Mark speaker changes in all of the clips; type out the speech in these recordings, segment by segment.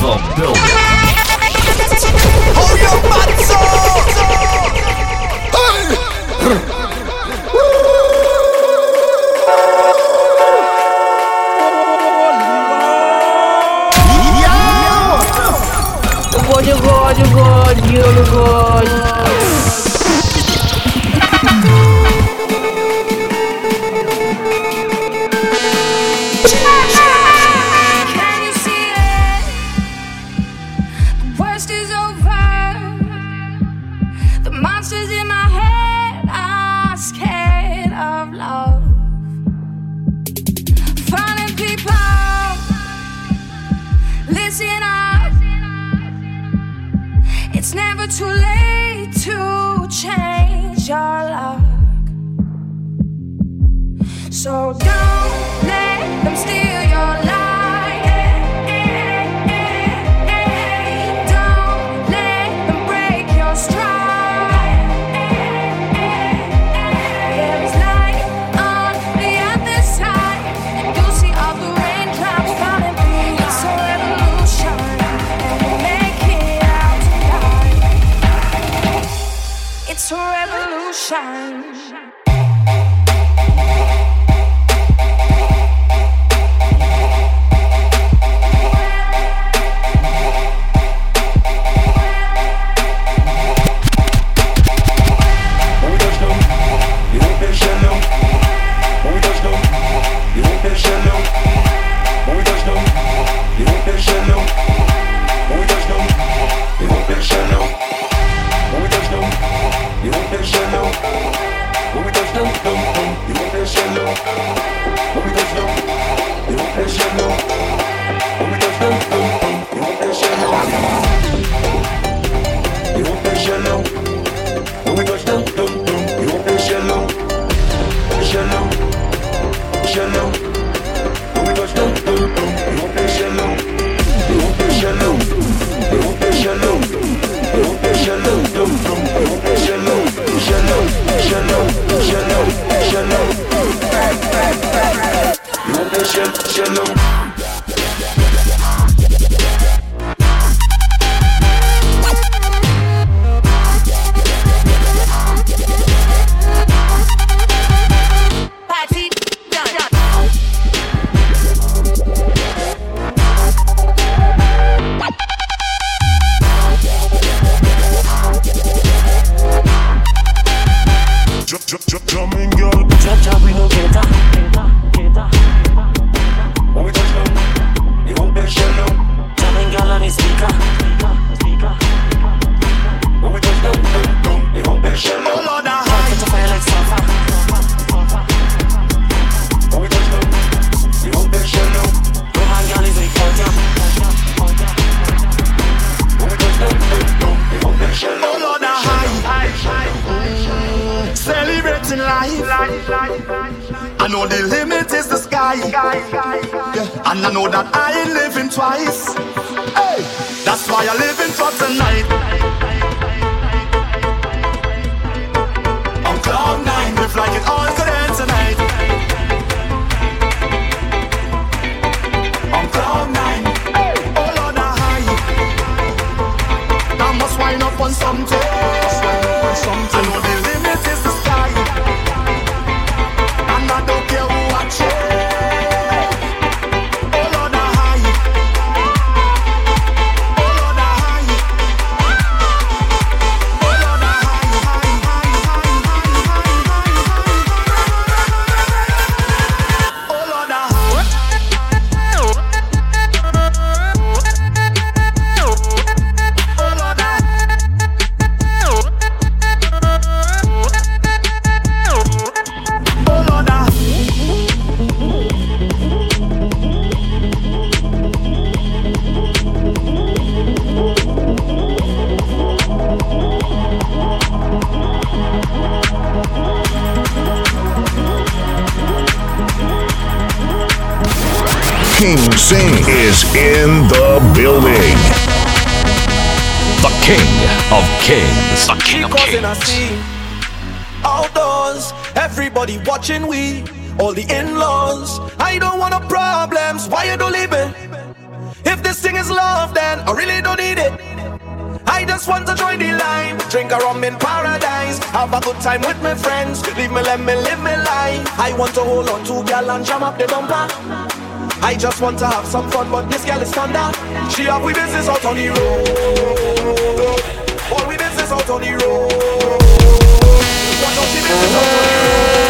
Speaker 1: the building.
Speaker 2: limit in
Speaker 3: life. I know the limit is the sky. Yeah. And I know that I ain't living twice. Hey, that's why I'm living for tonight. On cloud nine, live like it all could end tonight. On cloud nine, hey. all on a high. I must wind up on something. is
Speaker 4: in the building.
Speaker 1: The King of Kings. The King of Kings.
Speaker 5: Outdoors, everybody watching we, all the in-laws. I don't want no problems. Why you don't leave it? If this thing is love, then I really don't need it. I just want to join the line. Drink a rum in paradise. Have a good time with my friends. Leave me, let me live my life. I want to hold on to gal and jam up the bumper. I just want to have some fun, but this girl is standard. She have we business out on the road. All we business out on the road. What don't she business out on the road?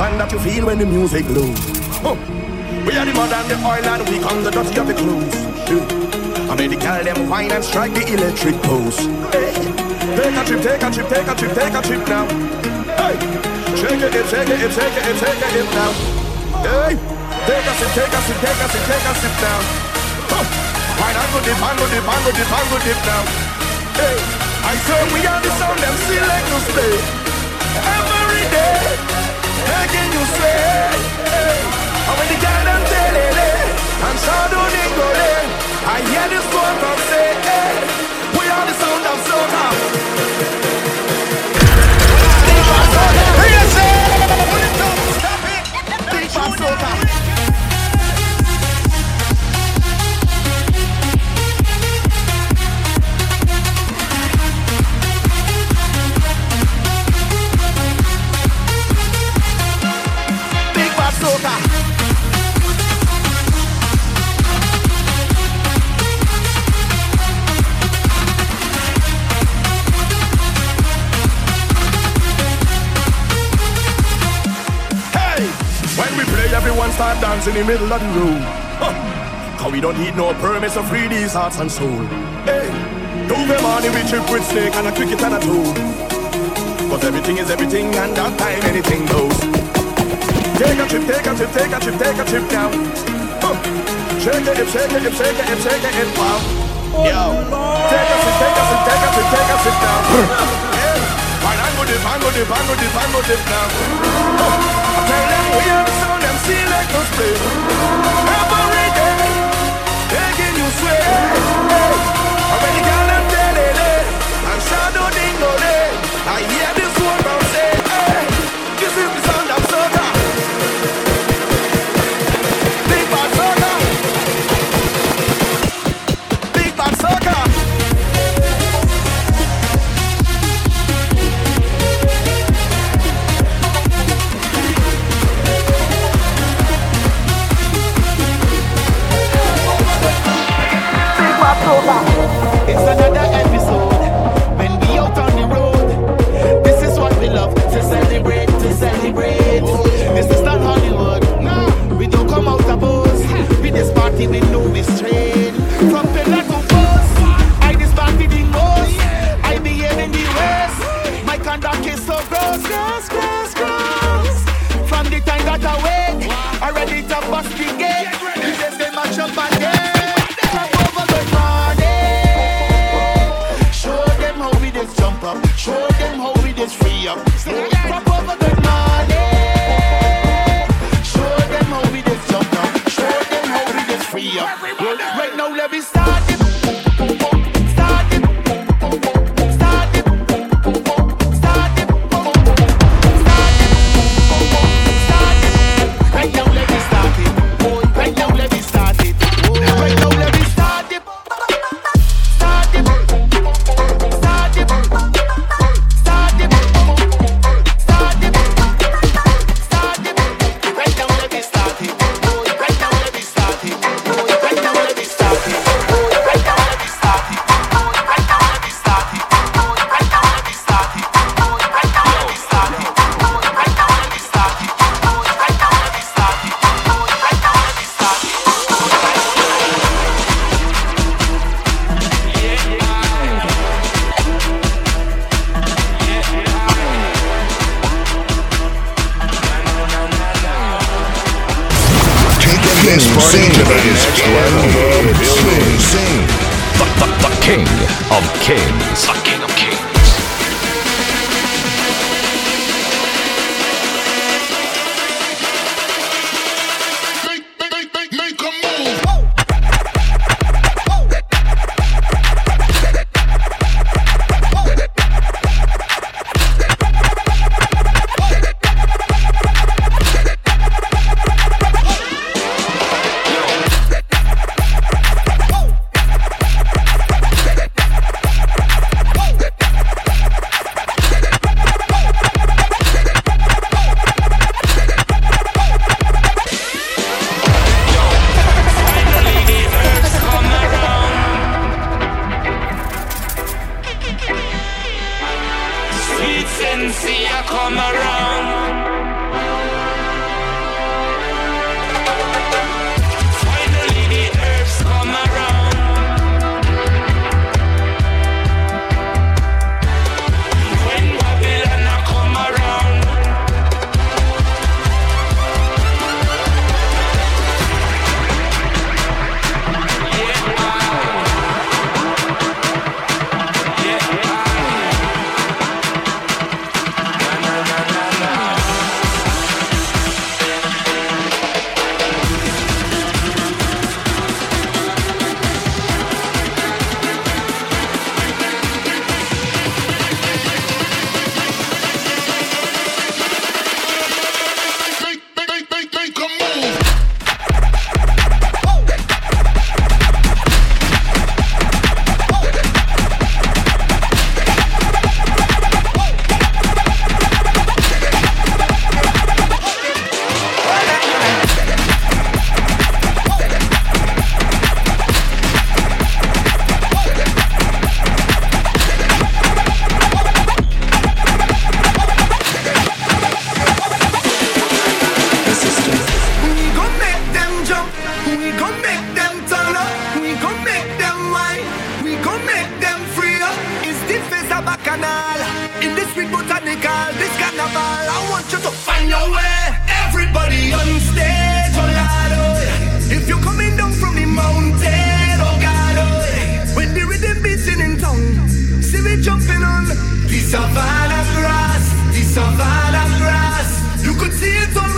Speaker 6: passion that
Speaker 5: you feel when the music blows. Huh. We are the mud and the oil and we come the dirty of the clothes. Yeah. Hmm. I made the girl them wine and strike the electric pose. Hey. Take a trip, take a trip, take a trip, take a trip now. Hey. Shake it, shake it, shake it, shake it, it now. Hey. Take a sip, take a sip, take a sip, take a sip now. Huh. Wine and go dip, and go dip, and go dip, and go dip now. Hey. I say we are the sound them see like to stay every day making you sweat. And when the girl them telele, and shadow ningole, I hear this one from say, hey, we are the sound of soca.
Speaker 6: start dancing in the middle of the room. Cause we don't need no permits to free these hearts and soul. Hey, do the on we trip with snake and a cricket and a toad. Cause everything is everything and that time anything goes. Take a trip, take a trip, take a trip, take a trip now. Shake it, shake it, shake it, shake it, shake wow. Yo, take a sip, take a sip, take a sip, take a sip now. yeah, man, dip, bango dip, bango dip, bango dip now. Oh, I tell them we have some see like us play Every day, taking you sway. Already got
Speaker 7: s'en va la brasse, il s'en. You
Speaker 6: could see it on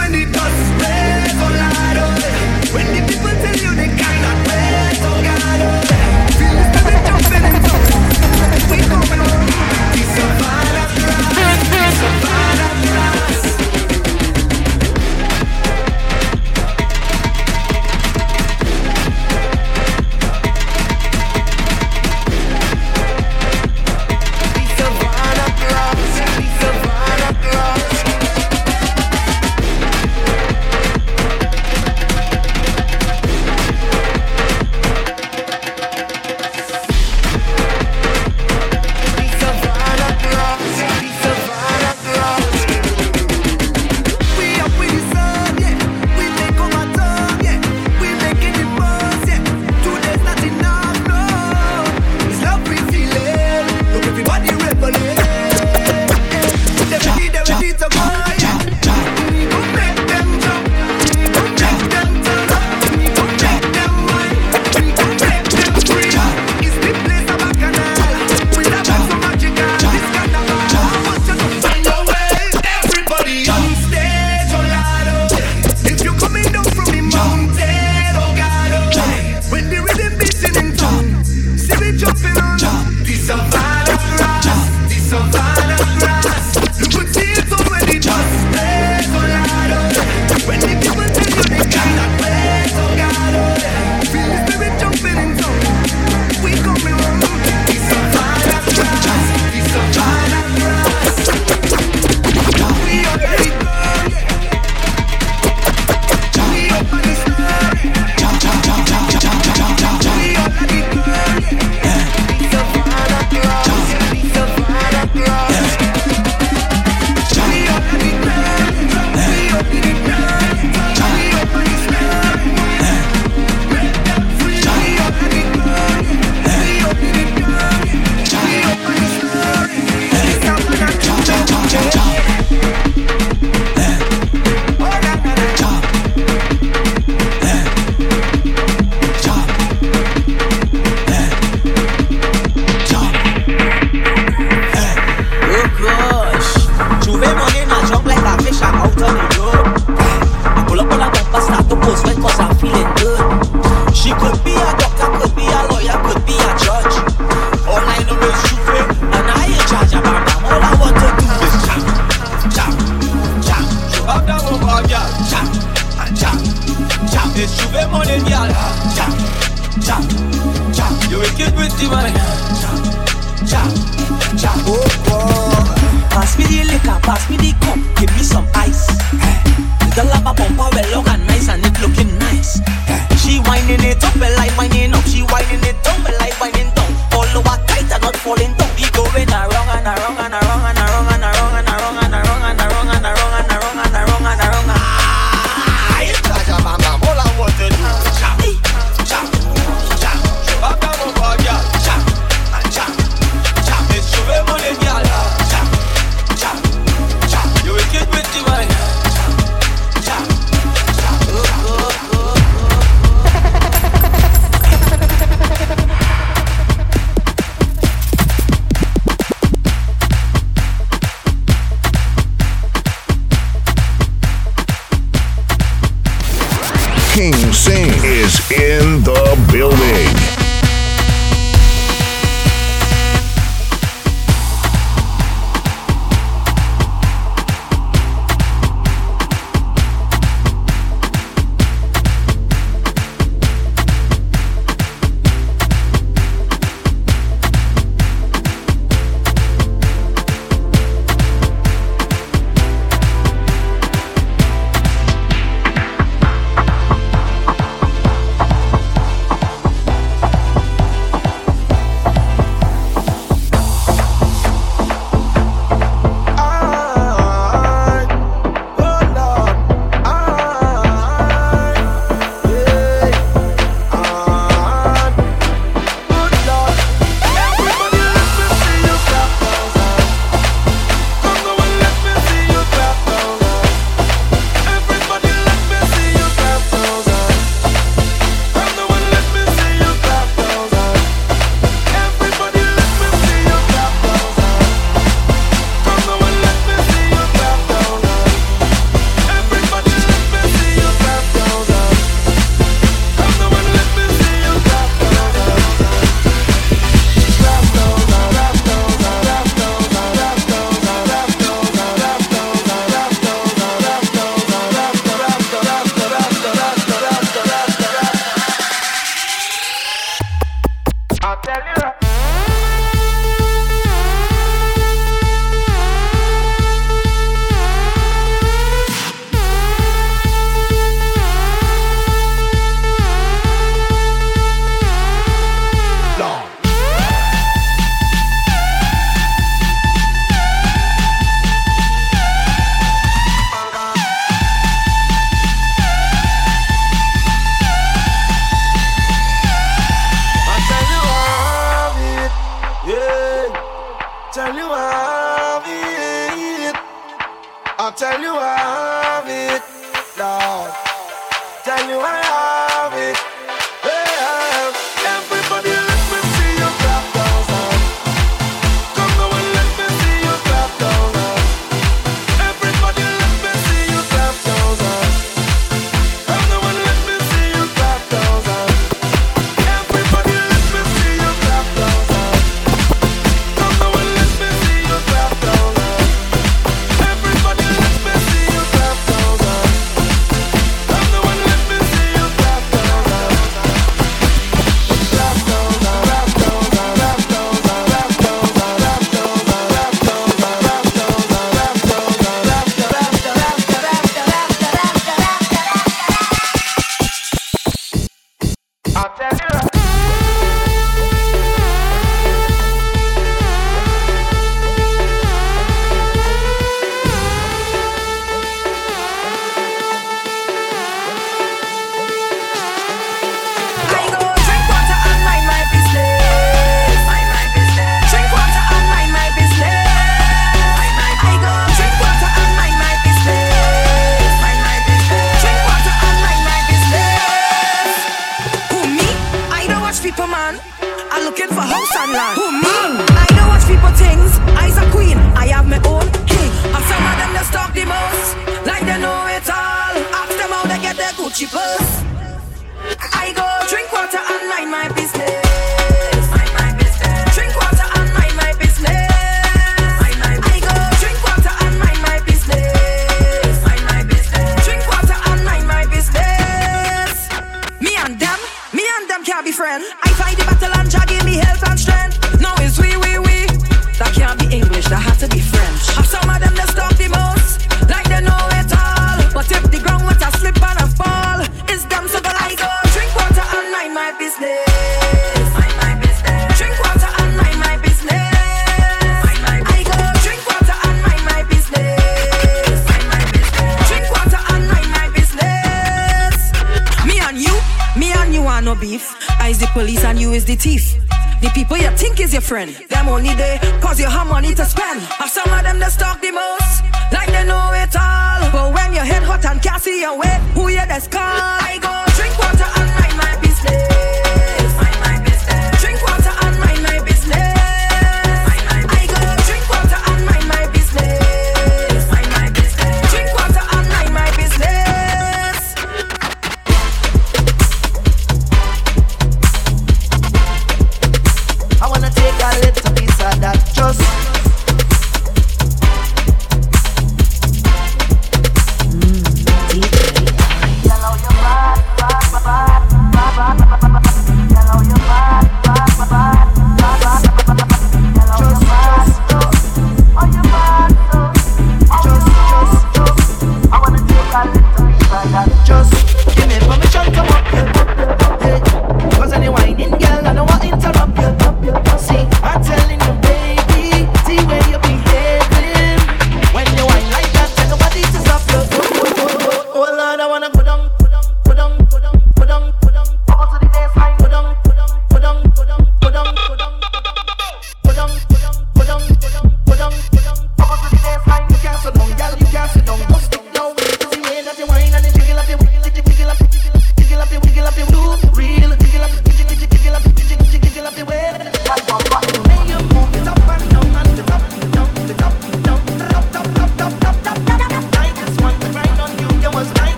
Speaker 8: bad,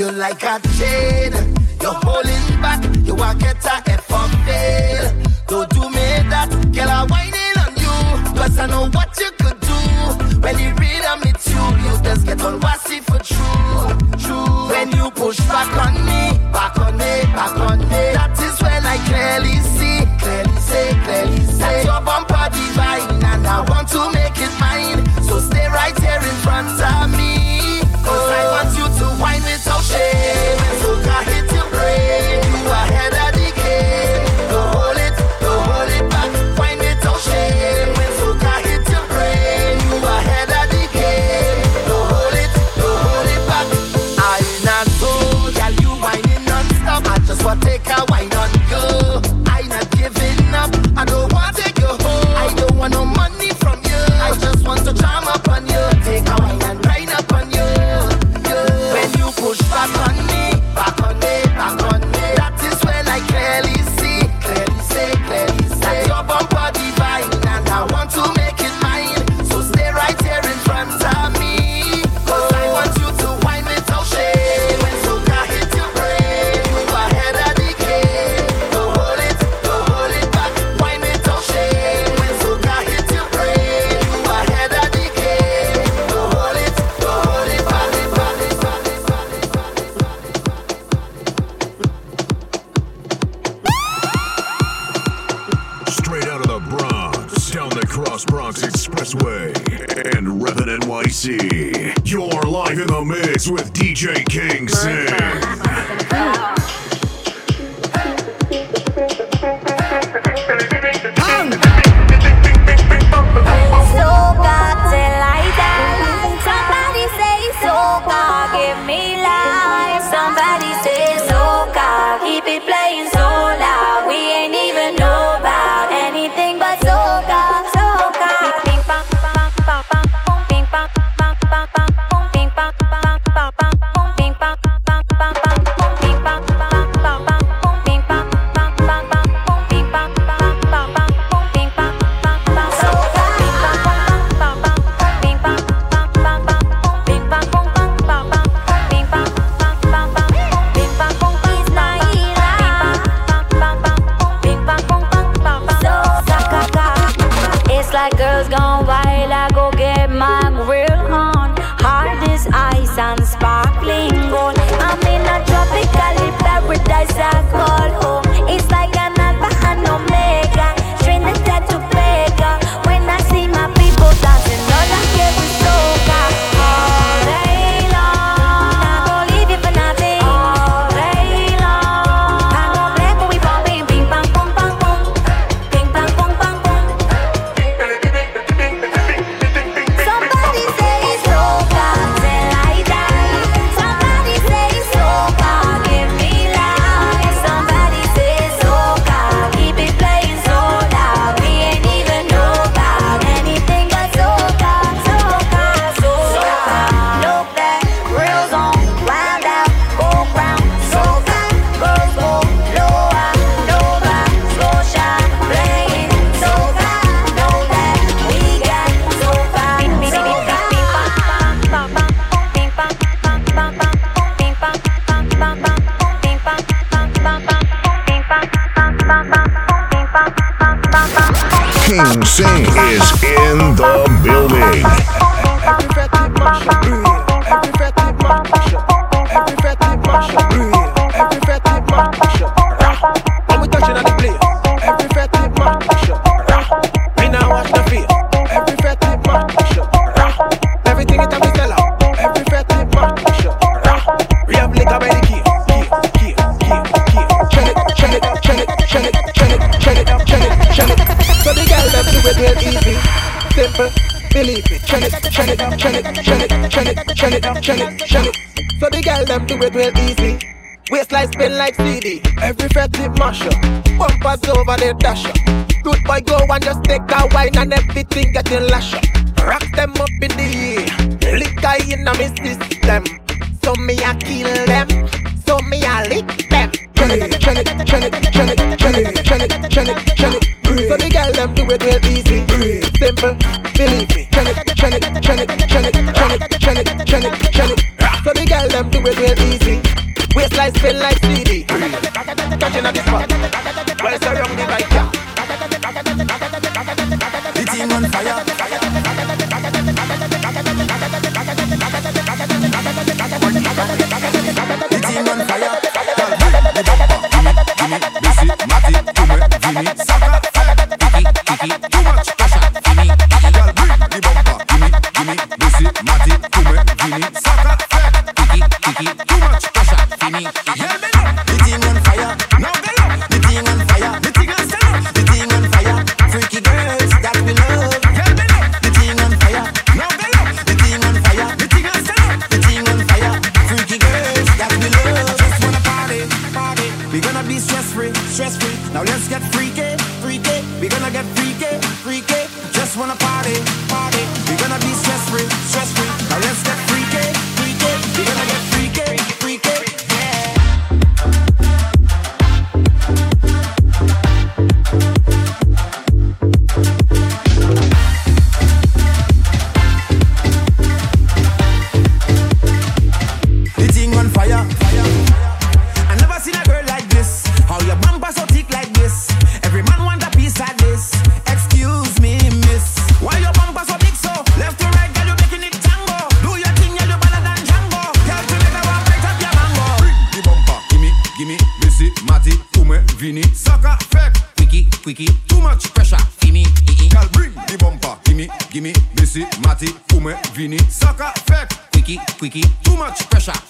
Speaker 9: You're like a chain, you're holding back. You are get a effort fail. Don't do me that, girl. I'm whining on you, cause I know what you could do. When you read on me too, you, you just get on wassy for true, true. When you push back on me, back on me, back on me. That is when I clearly see, clearly say, clearly say. That your bumper divine, and I want to make it mine. So stay right here in front of Shun it, shun it, shun it. So the girl them do it real easy. Waistline spin like CD. Every fret tip masher. Bumpers over the dasher. Good boy go and just take a wine and everything getting lasher. Rock them up in the air. Liquor in a me system. So me I kill them. So
Speaker 6: me I lick them. Chun it, chun it, chun it, chun it, chun it, chun it, chun it, chun it. So
Speaker 10: the girl them do it real easy. Simple. girl them do it real easy. Waistline spin like CD. Catching on the spot. Well surround me, bike. Vini. Soccer fake. Quickie, quickie. Too much pressure.